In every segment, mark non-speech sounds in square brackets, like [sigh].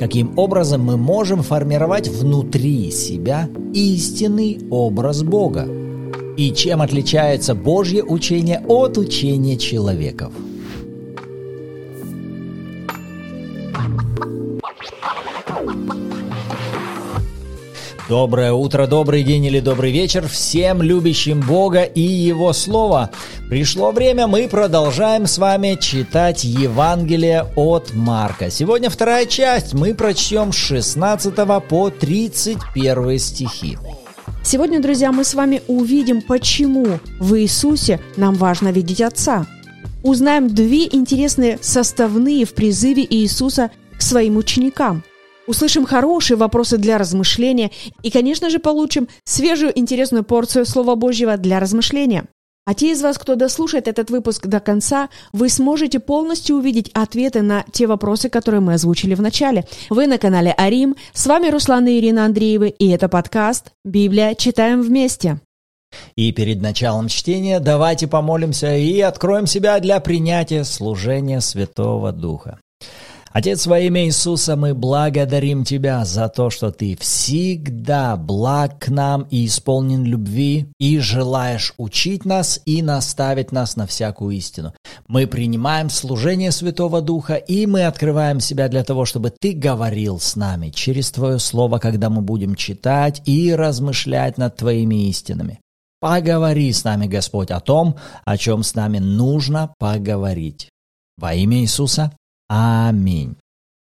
каким образом мы можем формировать внутри себя истинный образ Бога и чем отличается Божье учение от учения человеков. Доброе утро, добрый день или добрый вечер всем любящим Бога и Его Слово. Пришло время, мы продолжаем с вами читать Евангелие от Марка. Сегодня вторая часть, мы прочтем с 16 по 31 стихи. Сегодня, друзья, мы с вами увидим, почему в Иисусе нам важно видеть Отца. Узнаем две интересные составные в призыве Иисуса к своим ученикам – услышим хорошие вопросы для размышления и, конечно же, получим свежую интересную порцию Слова Божьего для размышления. А те из вас, кто дослушает этот выпуск до конца, вы сможете полностью увидеть ответы на те вопросы, которые мы озвучили в начале. Вы на канале Арим, с вами Руслан и Ирина Андреевы, и это подкаст «Библия. Читаем вместе». И перед началом чтения давайте помолимся и откроем себя для принятия служения Святого Духа. Отец, во имя Иисуса мы благодарим Тебя за то, что Ты всегда благ к нам и исполнен любви, и желаешь учить нас и наставить нас на всякую истину. Мы принимаем служение Святого Духа, и мы открываем себя для того, чтобы Ты говорил с нами через Твое Слово, когда мы будем читать и размышлять над Твоими истинами. Поговори с нами, Господь, о том, о чем с нами нужно поговорить. Во имя Иисуса. Аминь.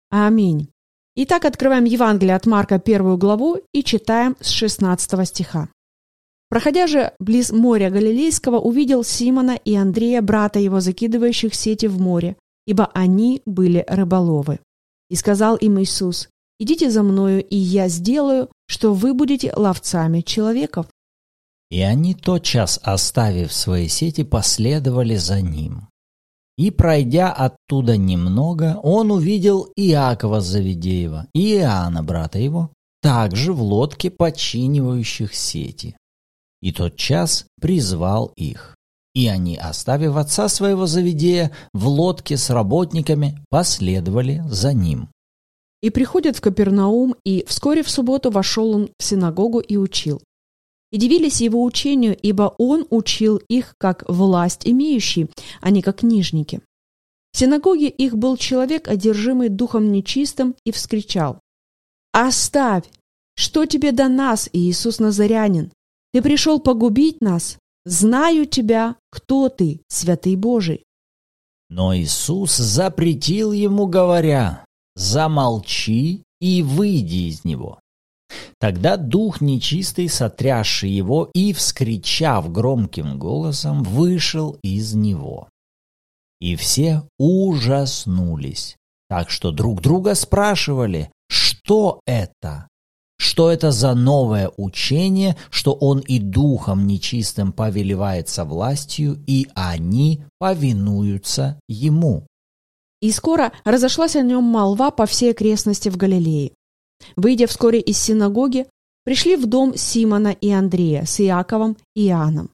Аминь. Итак, открываем Евангелие от Марка первую главу и читаем с 16 стиха. Проходя же близ моря Галилейского, увидел Симона и Андрея, брата его, закидывающих сети в море, ибо они были рыболовы. И сказал им Иисус, «Идите за мною, и я сделаю, что вы будете ловцами человеков». И они тотчас, оставив свои сети, последовали за ним. И, пройдя оттуда немного, он увидел Иакова Завидеева и Иоанна, брата его, также в лодке починивающих сети. И тот час призвал их. И они, оставив отца своего Завидея в лодке с работниками, последовали за ним. И приходят в Капернаум, и вскоре в субботу вошел он в синагогу и учил и дивились его учению, ибо он учил их как власть имеющий, а не как книжники. В синагоге их был человек, одержимый духом нечистым, и вскричал. «Оставь! Что тебе до нас, Иисус Назарянин? Ты пришел погубить нас? Знаю тебя, кто ты, святый Божий». Но Иисус запретил ему, говоря, «Замолчи и выйди из него». Тогда дух нечистый, сотрясший его и, вскричав громким голосом, вышел из него. И все ужаснулись, так что друг друга спрашивали, что это? Что это за новое учение, что он и духом нечистым повелевается властью, и они повинуются ему? И скоро разошлась о нем молва по всей окрестности в Галилее. Выйдя вскоре из синагоги, пришли в дом Симона и Андрея с Иаковом и Иоанном.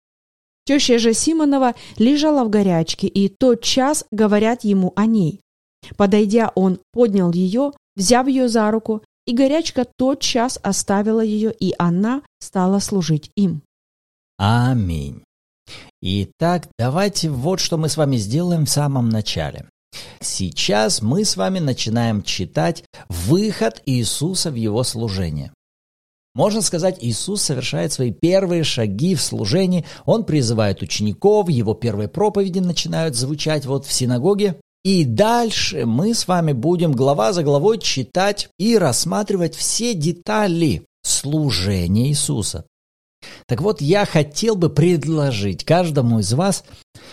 Теща же Симонова лежала в горячке, и тот час говорят ему о ней. Подойдя, он поднял ее, взяв ее за руку, и горячка тот час оставила ее, и она стала служить им. Аминь. Итак, давайте вот что мы с вами сделаем в самом начале. Сейчас мы с вами начинаем читать выход Иисуса в его служение. Можно сказать, Иисус совершает свои первые шаги в служении. Он призывает учеников, его первые проповеди начинают звучать вот в синагоге. И дальше мы с вами будем глава за главой читать и рассматривать все детали служения Иисуса. Так вот, я хотел бы предложить каждому из вас,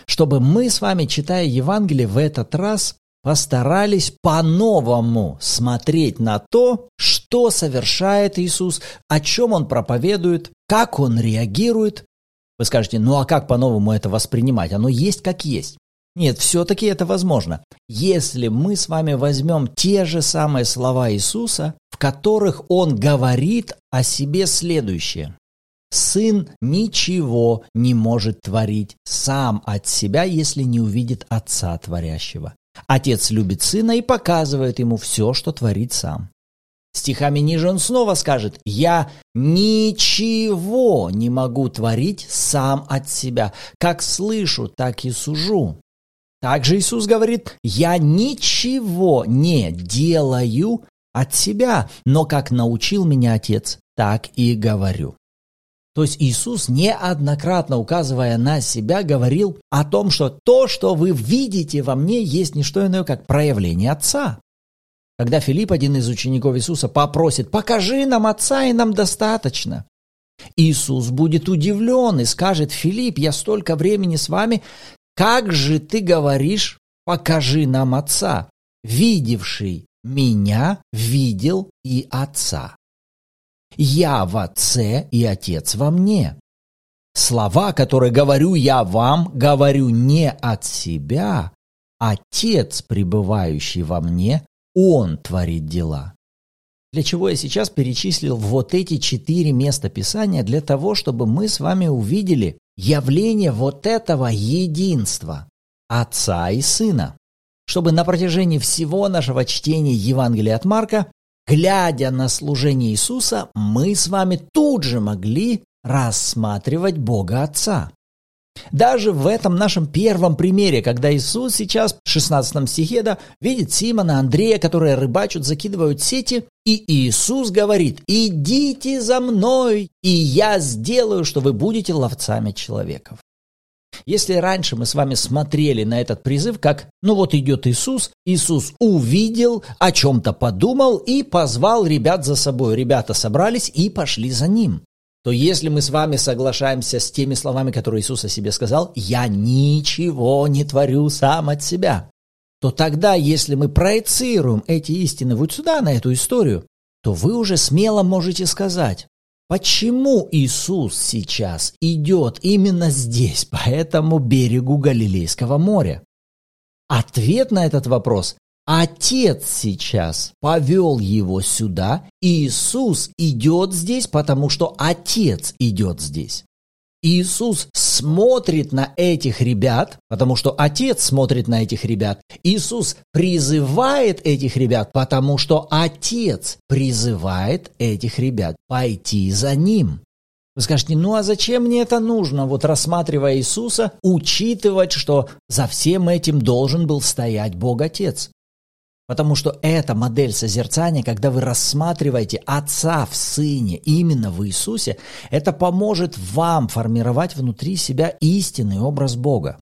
чтобы мы с вами, читая Евангелие в этот раз, постарались по-новому смотреть на то, что совершает Иисус, о чем Он проповедует, как Он реагирует. Вы скажете, ну а как по-новому это воспринимать? Оно есть как есть. Нет, все-таки это возможно. Если мы с вами возьмем те же самые слова Иисуса, в которых Он говорит о себе следующее. Сын ничего не может творить сам от себя, если не увидит Отца Творящего. Отец любит Сына и показывает ему все, что творит сам. Стихами ниже он снова скажет «Я ничего не могу творить сам от себя. Как слышу, так и сужу». Также Иисус говорит «Я ничего не делаю от себя, но как научил меня Отец, так и говорю». То есть Иисус, неоднократно указывая на себя, говорил о том, что то, что вы видите во мне, есть не что иное, как проявление Отца. Когда Филипп, один из учеников Иисуса, попросит «покажи нам Отца, и нам достаточно», Иисус будет удивлен и скажет «Филипп, я столько времени с вами, как же ты говоришь, покажи нам Отца? Видевший меня видел и Отца». Я в Отце и Отец во мне. Слова, которые говорю я вам, говорю не от себя. Отец, пребывающий во мне, Он творит дела. Для чего я сейчас перечислил вот эти четыре места Писания? Для того, чтобы мы с вами увидели явление вот этого единства Отца и Сына. Чтобы на протяжении всего нашего чтения Евангелия от Марка Глядя на служение Иисуса, мы с вами тут же могли рассматривать Бога Отца. Даже в этом нашем первом примере, когда Иисус сейчас в 16 стихе да, видит Симона, Андрея, которые рыбачут, закидывают сети, и Иисус говорит, идите за мной, и я сделаю, что вы будете ловцами человеков. Если раньше мы с вами смотрели на этот призыв как, ну вот идет Иисус, Иисус увидел, о чем-то подумал и позвал ребят за собой. Ребята собрались и пошли за ним. То если мы с вами соглашаемся с теми словами, которые Иисус о себе сказал, «Я ничего не творю сам от себя», то тогда, если мы проецируем эти истины вот сюда, на эту историю, то вы уже смело можете сказать, Почему Иисус сейчас идет именно здесь, по этому берегу Галилейского моря? Ответ на этот вопрос – Отец сейчас повел его сюда, и Иисус идет здесь, потому что Отец идет здесь. Иисус смотрит на этих ребят, потому что Отец смотрит на этих ребят. Иисус призывает этих ребят, потому что Отец призывает этих ребят пойти за Ним. Вы скажете, ну а зачем мне это нужно, вот рассматривая Иисуса, учитывать, что за всем этим должен был стоять Бог Отец? Потому что эта модель созерцания, когда вы рассматриваете Отца в Сыне, именно в Иисусе, это поможет вам формировать внутри себя истинный образ Бога.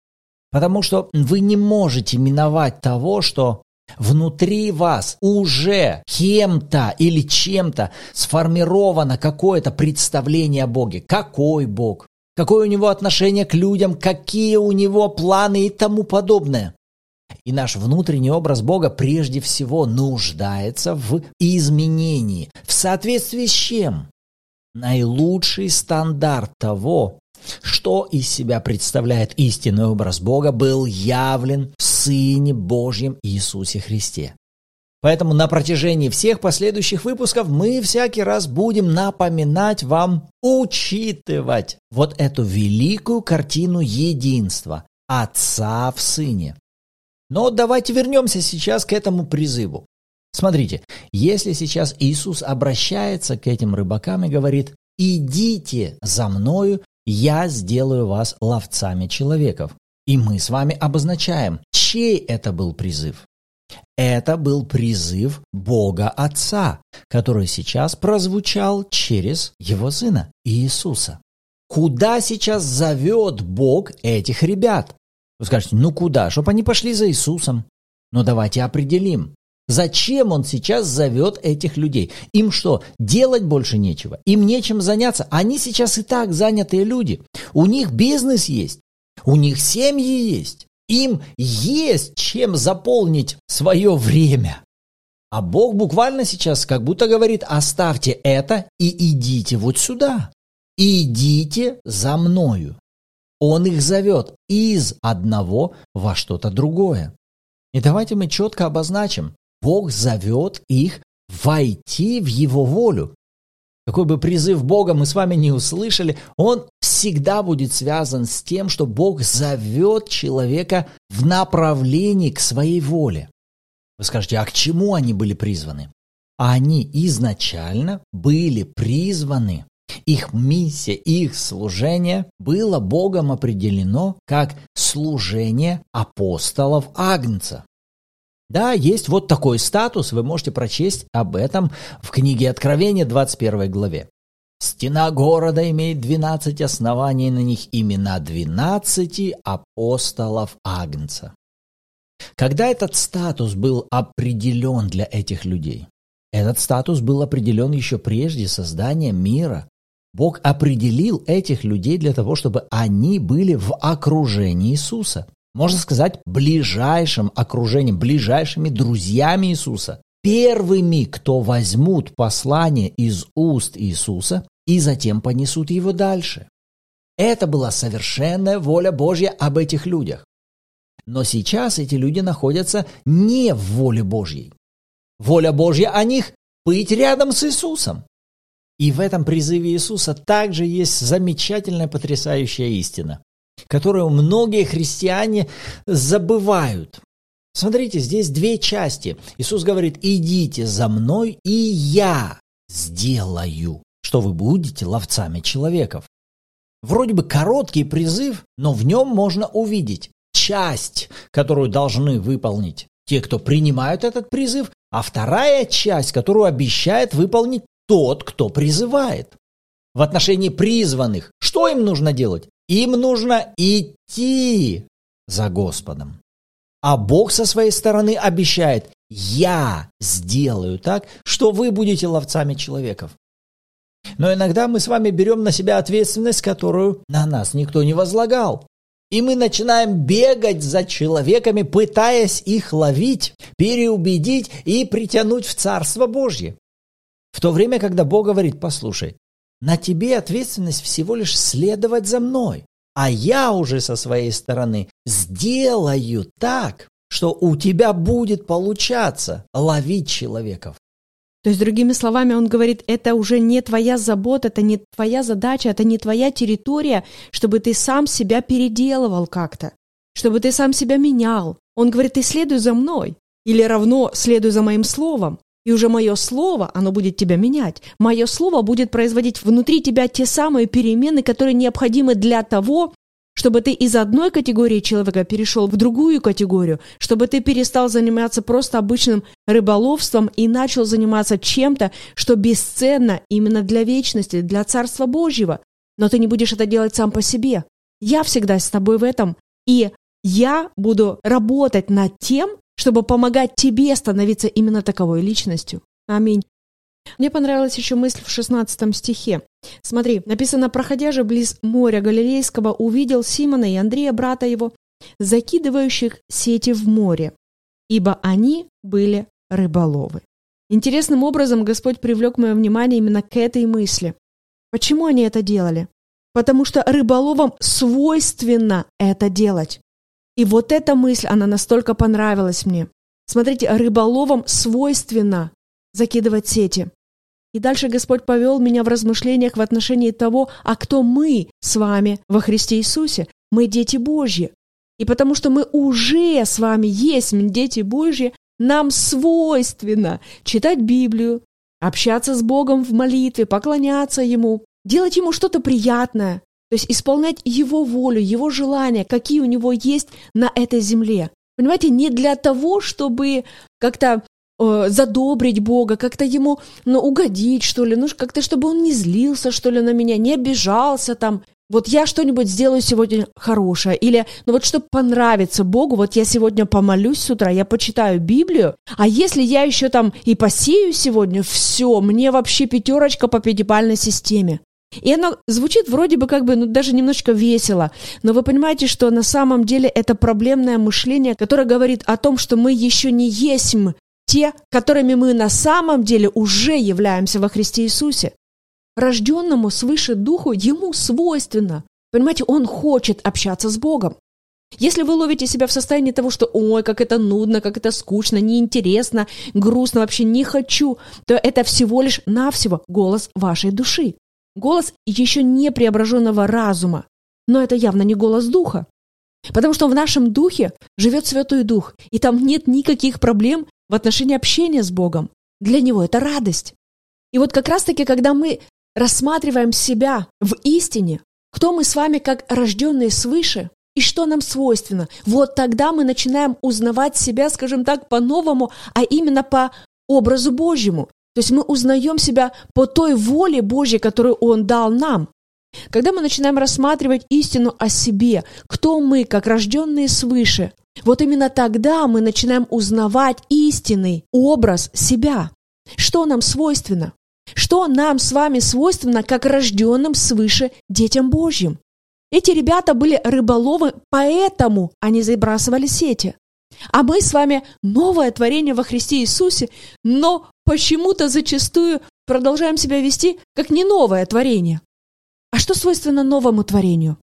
Потому что вы не можете миновать того, что внутри вас уже кем-то или чем-то сформировано какое-то представление о Боге. Какой Бог? Какое у него отношение к людям, какие у него планы и тому подобное. И наш внутренний образ Бога прежде всего нуждается в изменении. В соответствии с чем? Наилучший стандарт того, что из себя представляет истинный образ Бога, был явлен в Сыне Божьем Иисусе Христе. Поэтому на протяжении всех последующих выпусков мы всякий раз будем напоминать вам учитывать вот эту великую картину единства Отца в Сыне. Но давайте вернемся сейчас к этому призыву. Смотрите, если сейчас Иисус обращается к этим рыбакам и говорит, идите за мною, я сделаю вас ловцами человеков. И мы с вами обозначаем, чей это был призыв. Это был призыв Бога Отца, который сейчас прозвучал через Его Сына Иисуса. Куда сейчас зовет Бог этих ребят? Вы скажете, ну куда? Чтоб они пошли за Иисусом. Но давайте определим, Зачем он сейчас зовет этих людей? Им что, делать больше нечего? Им нечем заняться? Они сейчас и так занятые люди. У них бизнес есть, у них семьи есть. Им есть чем заполнить свое время. А Бог буквально сейчас как будто говорит, оставьте это и идите вот сюда. Идите за мною. Он их зовет из одного во что-то другое. И давайте мы четко обозначим. Бог зовет их войти в Его волю. Какой бы призыв Бога мы с вами не услышали, он всегда будет связан с тем, что Бог зовет человека в направлении к своей воле. Вы скажете, а к чему они были призваны? Они изначально были призваны. Их миссия, их служение было Богом определено как служение апостолов Агнца. Да, есть вот такой статус, вы можете прочесть об этом в книге Откровения 21 главе. Стена города имеет 12 оснований, на них имена 12 апостолов Агнца. Когда этот статус был определен для этих людей? Этот статус был определен еще прежде создания мира. Бог определил этих людей для того, чтобы они были в окружении Иисуса. Можно сказать, ближайшим окружением, ближайшими друзьями Иисуса. Первыми, кто возьмут послание из уст Иисуса и затем понесут его дальше. Это была совершенная воля Божья об этих людях. Но сейчас эти люди находятся не в воле Божьей. Воля Божья о них – быть рядом с Иисусом. И в этом призыве Иисуса также есть замечательная, потрясающая истина, которую многие христиане забывают. Смотрите, здесь две части. Иисус говорит, идите за мной, и я сделаю, что вы будете ловцами человеков. Вроде бы короткий призыв, но в нем можно увидеть часть, которую должны выполнить те, кто принимают этот призыв, а вторая часть, которую обещает выполнить тот, кто призывает. В отношении призванных, что им нужно делать? Им нужно идти за Господом. А Бог со своей стороны обещает, я сделаю так, что вы будете ловцами человеков. Но иногда мы с вами берем на себя ответственность, которую на нас никто не возлагал. И мы начинаем бегать за человеками, пытаясь их ловить, переубедить и притянуть в Царство Божье. В то время, когда Бог говорит, послушай, на тебе ответственность всего лишь следовать за мной, а я уже со своей стороны сделаю так, что у тебя будет получаться ловить человеков. То есть, другими словами, он говорит, это уже не твоя забота, это не твоя задача, это не твоя территория, чтобы ты сам себя переделывал как-то, чтобы ты сам себя менял. Он говорит, ты следуй за мной, или равно следуй за моим словом. И уже мое слово, оно будет тебя менять. Мое слово будет производить внутри тебя те самые перемены, которые необходимы для того, чтобы ты из одной категории человека перешел в другую категорию, чтобы ты перестал заниматься просто обычным рыболовством и начал заниматься чем-то, что бесценно именно для вечности, для Царства Божьего. Но ты не будешь это делать сам по себе. Я всегда с тобой в этом. И я буду работать над тем, чтобы помогать тебе становиться именно таковой личностью. Аминь. Мне понравилась еще мысль в 16 стихе. Смотри, написано, проходя же близ моря Галилейского, увидел Симона и Андрея, брата его, закидывающих сети в море, ибо они были рыболовы. Интересным образом Господь привлек мое внимание именно к этой мысли. Почему они это делали? Потому что рыболовам свойственно это делать. И вот эта мысль, она настолько понравилась мне. Смотрите, рыболовам свойственно закидывать сети. И дальше Господь повел меня в размышлениях в отношении того, а кто мы с вами во Христе Иисусе. Мы дети Божьи. И потому что мы уже с вами есть дети Божьи, нам свойственно читать Библию, общаться с Богом в молитве, поклоняться Ему, делать Ему что-то приятное, то есть исполнять Его волю, Его желания, какие у Него есть на этой земле. Понимаете, не для того, чтобы как-то э, задобрить Бога, как-то ему ну, угодить, что ли, ну, как-то, чтобы он не злился, что ли, на меня, не обижался там. Вот я что-нибудь сделаю сегодня хорошее. Или, ну вот, чтобы понравиться Богу, вот я сегодня помолюсь с утра, я почитаю Библию, а если я еще там и посею сегодня, все, мне вообще пятерочка по пятибалльной системе. И оно звучит вроде бы как бы ну, даже немножечко весело, но вы понимаете, что на самом деле это проблемное мышление, которое говорит о том, что мы еще не есть те, которыми мы на самом деле уже являемся во Христе Иисусе. Рожденному свыше духу ему свойственно. Понимаете, он хочет общаться с Богом. Если вы ловите себя в состоянии того, что «Ой, как это нудно, как это скучно, неинтересно, грустно, вообще не хочу», то это всего лишь навсего голос вашей души. Голос еще не преображенного разума. Но это явно не голос духа. Потому что в нашем духе живет Святой Дух, и там нет никаких проблем в отношении общения с Богом. Для него это радость. И вот как раз-таки, когда мы рассматриваем себя в истине, кто мы с вами как рожденные свыше, и что нам свойственно, вот тогда мы начинаем узнавать себя, скажем так, по-новому, а именно по образу Божьему. То есть мы узнаем себя по той воле Божьей, которую Он дал нам. Когда мы начинаем рассматривать истину о себе, кто мы, как рожденные свыше, вот именно тогда мы начинаем узнавать истинный образ себя. Что нам свойственно? Что нам с вами свойственно, как рожденным свыше детям Божьим? Эти ребята были рыболовы, поэтому они забрасывали сети. А мы с вами новое творение во Христе Иисусе, но почему-то зачастую продолжаем себя вести как не новое творение. А что свойственно новому творению?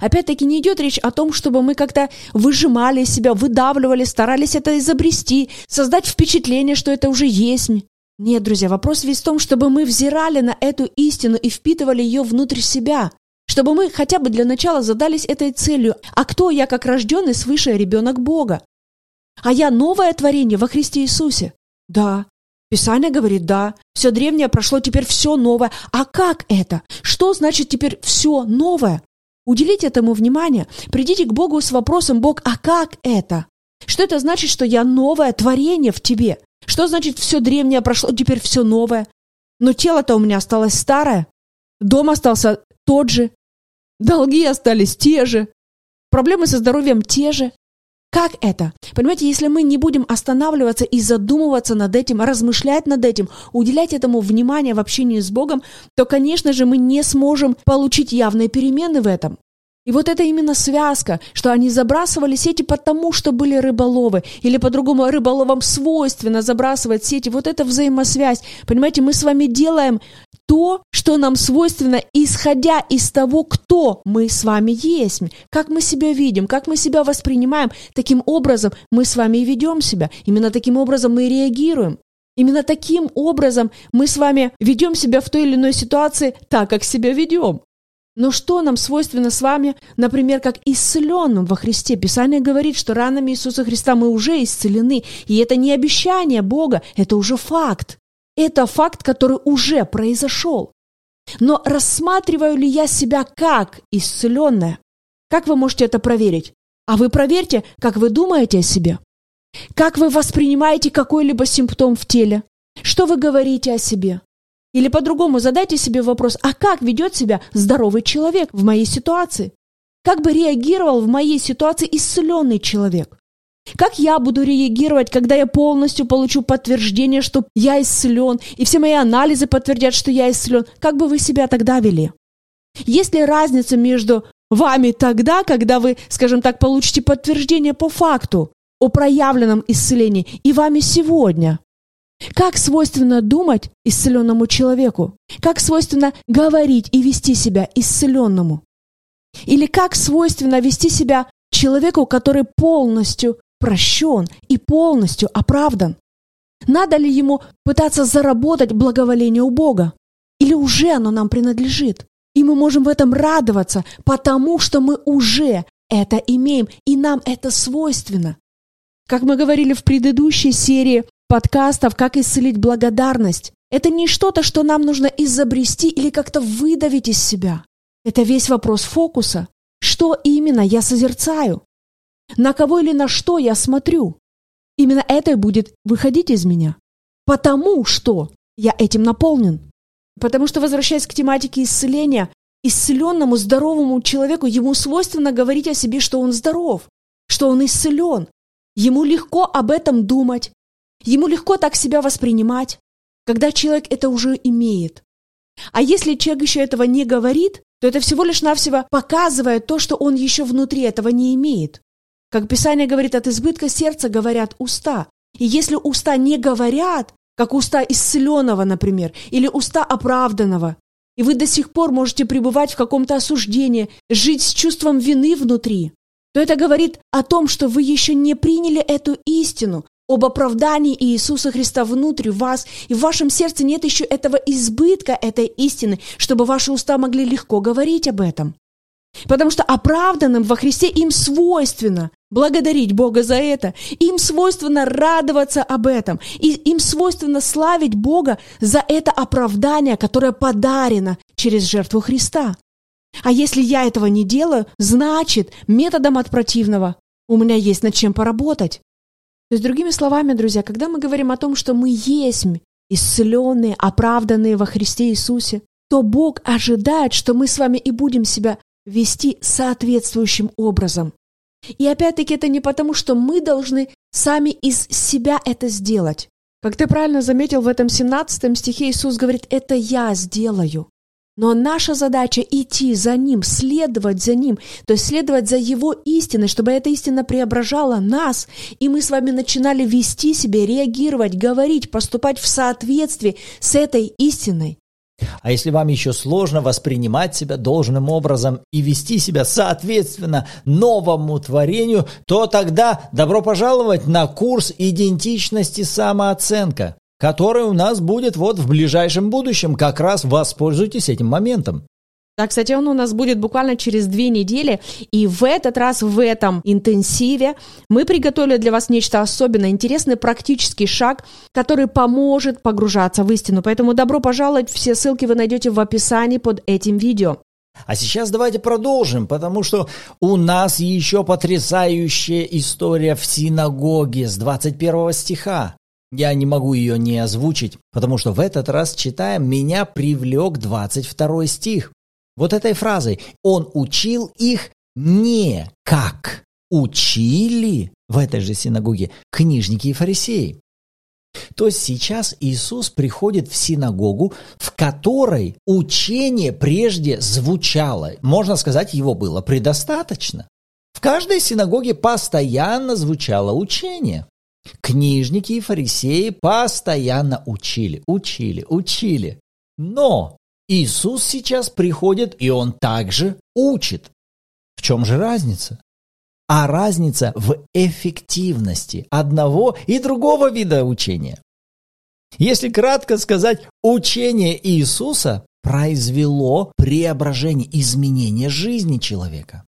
Опять-таки не идет речь о том, чтобы мы как-то выжимали себя, выдавливали, старались это изобрести, создать впечатление, что это уже есть. Нет, друзья, вопрос весь в том, чтобы мы взирали на эту истину и впитывали ее внутрь себя, чтобы мы хотя бы для начала задались этой целью. А кто я, как рожденный свыше ребенок Бога? А я новое творение во Христе Иисусе? Да. Писание говорит, да, все древнее прошло, теперь все новое. А как это? Что значит теперь все новое? Уделите этому внимание. Придите к Богу с вопросом, Бог, а как это? Что это значит, что я новое творение в тебе? Что значит все древнее прошло, теперь все новое? Но тело-то у меня осталось старое. Дом остался тот же. Долги остались те же. Проблемы со здоровьем те же. Как это? Понимаете, если мы не будем останавливаться и задумываться над этим, размышлять над этим, уделять этому внимание в общении с Богом, то, конечно же, мы не сможем получить явные перемены в этом. И вот это именно связка, что они забрасывали сети потому, что были рыболовы, или по-другому рыболовам свойственно забрасывать сети. Вот это взаимосвязь. Понимаете, мы с вами делаем то, что нам свойственно, исходя из того, кто мы с вами есть, как мы себя видим, как мы себя воспринимаем, таким образом мы с вами и ведем себя. Именно таким образом мы и реагируем. Именно таким образом мы с вами ведем себя в той или иной ситуации так, как себя ведем. Но что нам свойственно с вами, например, как исцеленным во Христе? Писание говорит, что ранами Иисуса Христа мы уже исцелены. И это не обещание Бога, это уже факт. Это факт, который уже произошел. Но рассматриваю ли я себя как исцеленная? Как вы можете это проверить? А вы проверьте, как вы думаете о себе. Как вы воспринимаете какой-либо симптом в теле? Что вы говорите о себе? Или по-другому задайте себе вопрос, а как ведет себя здоровый человек в моей ситуации? Как бы реагировал в моей ситуации исцеленный человек? Как я буду реагировать, когда я полностью получу подтверждение, что я исцелен, и все мои анализы подтвердят, что я исцелен? Как бы вы себя тогда вели? Есть ли разница между вами тогда, когда вы, скажем так, получите подтверждение по факту о проявленном исцелении, и вами сегодня? Как свойственно думать исцеленному человеку? Как свойственно говорить и вести себя исцеленному? Или как свойственно вести себя человеку, который полностью прощен и полностью оправдан? Надо ли ему пытаться заработать благоволение у Бога? Или уже оно нам принадлежит? И мы можем в этом радоваться, потому что мы уже это имеем, и нам это свойственно. Как мы говорили в предыдущей серии подкастов «Как исцелить благодарность», это не что-то, что нам нужно изобрести или как-то выдавить из себя. Это весь вопрос фокуса. Что именно я созерцаю? На кого или на что я смотрю? Именно это и будет выходить из меня. Потому что я этим наполнен. Потому что, возвращаясь к тематике исцеления, исцеленному, здоровому человеку, ему свойственно говорить о себе, что он здоров, что он исцелен. Ему легко об этом думать, ему легко так себя воспринимать, когда человек это уже имеет. А если человек еще этого не говорит, то это всего лишь навсего показывает то, что он еще внутри этого не имеет. Как Писание говорит, от избытка сердца говорят уста. И если уста не говорят, как уста исцеленного, например, или уста оправданного, и вы до сих пор можете пребывать в каком-то осуждении, жить с чувством вины внутри, то это говорит о том, что вы еще не приняли эту истину об оправдании Иисуса Христа внутрь вас, и в вашем сердце нет еще этого избытка этой истины, чтобы ваши уста могли легко говорить об этом. Потому что оправданным во Христе им свойственно благодарить Бога за это, им свойственно радоваться об этом, и им свойственно славить Бога за это оправдание, которое подарено через жертву Христа. А если я этого не делаю, значит, методом от противного у меня есть над чем поработать. То есть, другими словами, друзья, когда мы говорим о том, что мы есть исцеленные, оправданные во Христе Иисусе, то Бог ожидает, что мы с вами и будем себя вести соответствующим образом. И опять-таки это не потому, что мы должны сами из себя это сделать. Как ты правильно заметил, в этом 17 стихе Иисус говорит, это я сделаю. Но наша задача идти за Ним, следовать за Ним, то есть следовать за Его истиной, чтобы эта истина преображала нас, и мы с вами начинали вести себя, реагировать, говорить, поступать в соответствии с этой истиной. А если вам еще сложно воспринимать себя должным образом и вести себя соответственно новому творению, то тогда добро пожаловать на курс идентичности самооценка, который у нас будет вот в ближайшем будущем. Как раз воспользуйтесь этим моментом. Да, кстати, он у нас будет буквально через две недели. И в этот раз, в этом интенсиве, мы приготовили для вас нечто особенно интересный практический шаг, который поможет погружаться в истину. Поэтому добро пожаловать. Все ссылки вы найдете в описании под этим видео. А сейчас давайте продолжим, потому что у нас еще потрясающая история в синагоге с 21 стиха. Я не могу ее не озвучить, потому что в этот раз читаем «Меня привлек 22 стих». Вот этой фразой «Он учил их не как учили в этой же синагоге книжники и фарисеи». То есть сейчас Иисус приходит в синагогу, в которой учение прежде звучало. Можно сказать, его было предостаточно. В каждой синагоге постоянно звучало учение. Книжники и фарисеи постоянно учили, учили, учили. Но Иисус сейчас приходит, и Он также учит. В чем же разница? А разница в эффективности одного и другого вида учения. Если кратко сказать, учение Иисуса произвело преображение, изменение жизни человека.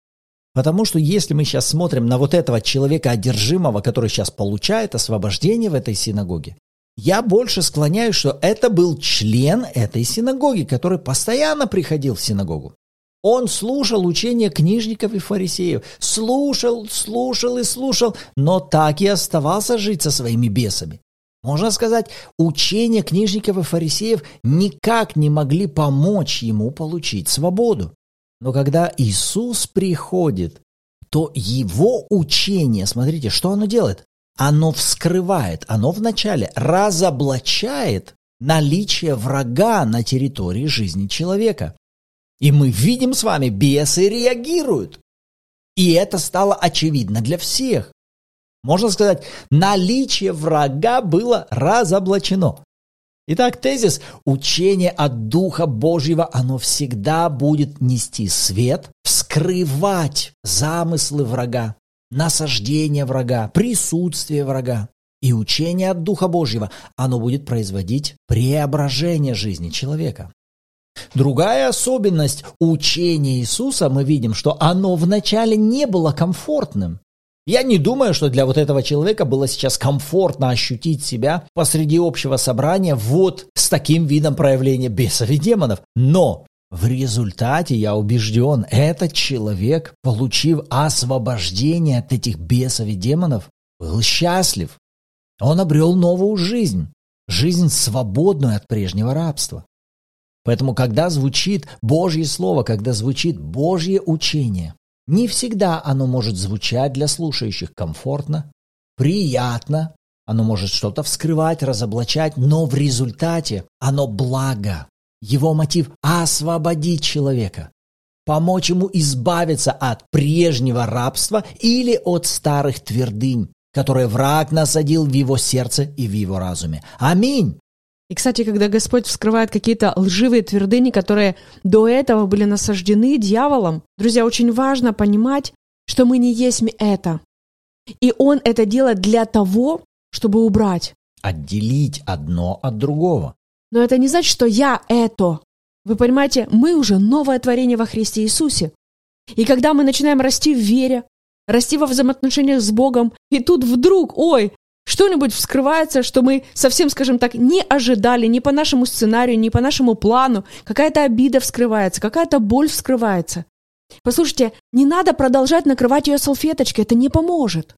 Потому что если мы сейчас смотрим на вот этого человека одержимого, который сейчас получает освобождение в этой синагоге, я больше склоняюсь, что это был член этой синагоги, который постоянно приходил в синагогу. Он слушал учения книжников и фарисеев, слушал, слушал и слушал, но так и оставался жить со своими бесами. Можно сказать, учения книжников и фарисеев никак не могли помочь ему получить свободу. Но когда Иисус приходит, то его учение, смотрите, что оно делает? оно вскрывает, оно вначале разоблачает наличие врага на территории жизни человека. И мы видим с вами, бесы реагируют. И это стало очевидно для всех. Можно сказать, наличие врага было разоблачено. Итак, тезис «Учение от Духа Божьего, оно всегда будет нести свет, вскрывать замыслы врага, насаждение врага, присутствие врага. И учение от Духа Божьего, оно будет производить преображение жизни человека. Другая особенность учения Иисуса, мы видим, что оно вначале не было комфортным. Я не думаю, что для вот этого человека было сейчас комфортно ощутить себя посреди общего собрания вот с таким видом проявления бесов и демонов. Но в результате, я убежден, этот человек, получив освобождение от этих бесов и демонов, был счастлив. Он обрел новую жизнь, жизнь свободную от прежнего рабства. Поэтому, когда звучит Божье Слово, когда звучит Божье учение, не всегда оно может звучать для слушающих комфортно, приятно, оно может что-то вскрывать, разоблачать, но в результате оно благо. Его мотив – освободить человека, помочь ему избавиться от прежнего рабства или от старых твердынь, которые враг насадил в его сердце и в его разуме. Аминь. И, кстати, когда Господь вскрывает какие-то лживые твердыни, которые до этого были насаждены дьяволом, друзья, очень важно понимать, что мы не есть это. И Он это делает для того, чтобы убрать. Отделить одно от другого. Но это не значит, что я это. Вы понимаете, мы уже новое творение во Христе Иисусе. И когда мы начинаем расти в вере, расти во взаимоотношениях с Богом, и тут вдруг, ой, что-нибудь вскрывается, что мы совсем, скажем так, не ожидали, не по нашему сценарию, не по нашему плану, какая-то обида вскрывается, какая-то боль вскрывается. Послушайте, не надо продолжать накрывать ее салфеточкой, это не поможет.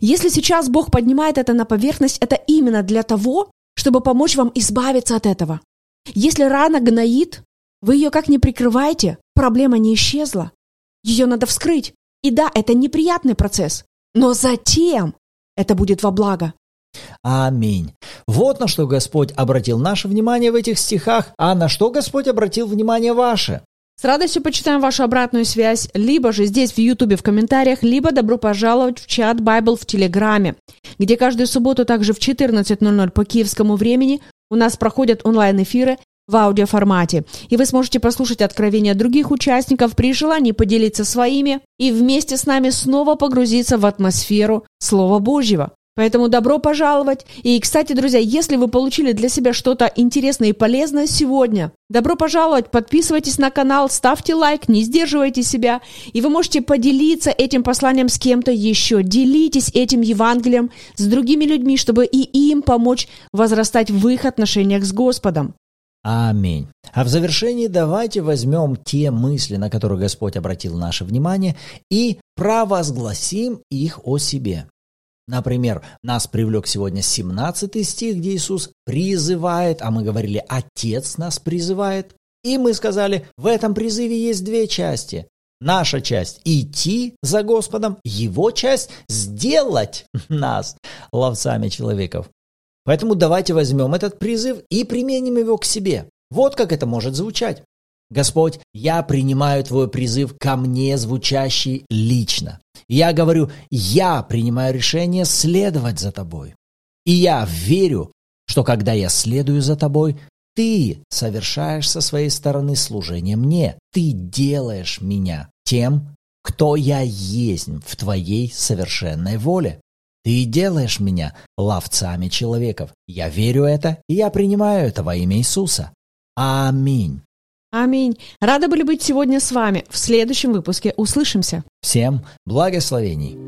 Если сейчас Бог поднимает это на поверхность, это именно для того, чтобы помочь вам избавиться от этого. Если рана гноит, вы ее как не прикрываете, проблема не исчезла. Ее надо вскрыть. И да, это неприятный процесс, но затем это будет во благо. Аминь. Вот на что Господь обратил наше внимание в этих стихах, а на что Господь обратил внимание ваше. С радостью почитаем вашу обратную связь, либо же здесь в Ютубе в комментариях, либо добро пожаловать в чат Bible в Телеграме, где каждую субботу также в 14.00 по киевскому времени у нас проходят онлайн-эфиры в аудиоформате, и вы сможете послушать откровения других участников при желании поделиться своими и вместе с нами снова погрузиться в атмосферу Слова Божьего. Поэтому добро пожаловать. И, кстати, друзья, если вы получили для себя что-то интересное и полезное сегодня, добро пожаловать, подписывайтесь на канал, ставьте лайк, не сдерживайте себя. И вы можете поделиться этим посланием с кем-то еще. Делитесь этим Евангелием с другими людьми, чтобы и им помочь возрастать в их отношениях с Господом. Аминь. А в завершении давайте возьмем те мысли, на которые Господь обратил наше внимание, и провозгласим их о себе. Например, нас привлек сегодня 17 стих, где Иисус призывает, а мы говорили, Отец нас призывает. И мы сказали, в этом призыве есть две части. Наша часть – идти за Господом, его часть – сделать [laughs] нас ловцами человеков. Поэтому давайте возьмем этот призыв и применим его к себе. Вот как это может звучать. Господь, я принимаю Твой призыв ко мне, звучащий лично. Я говорю, я принимаю решение следовать за Тобой. И я верю, что когда я следую за Тобой, Ты совершаешь со своей стороны служение мне. Ты делаешь меня тем, кто я есть в Твоей совершенной воле. Ты делаешь меня ловцами человеков. Я верю это, и я принимаю это во имя Иисуса. Аминь. Аминь. Рада были быть сегодня с вами. В следующем выпуске услышимся. Всем благословений.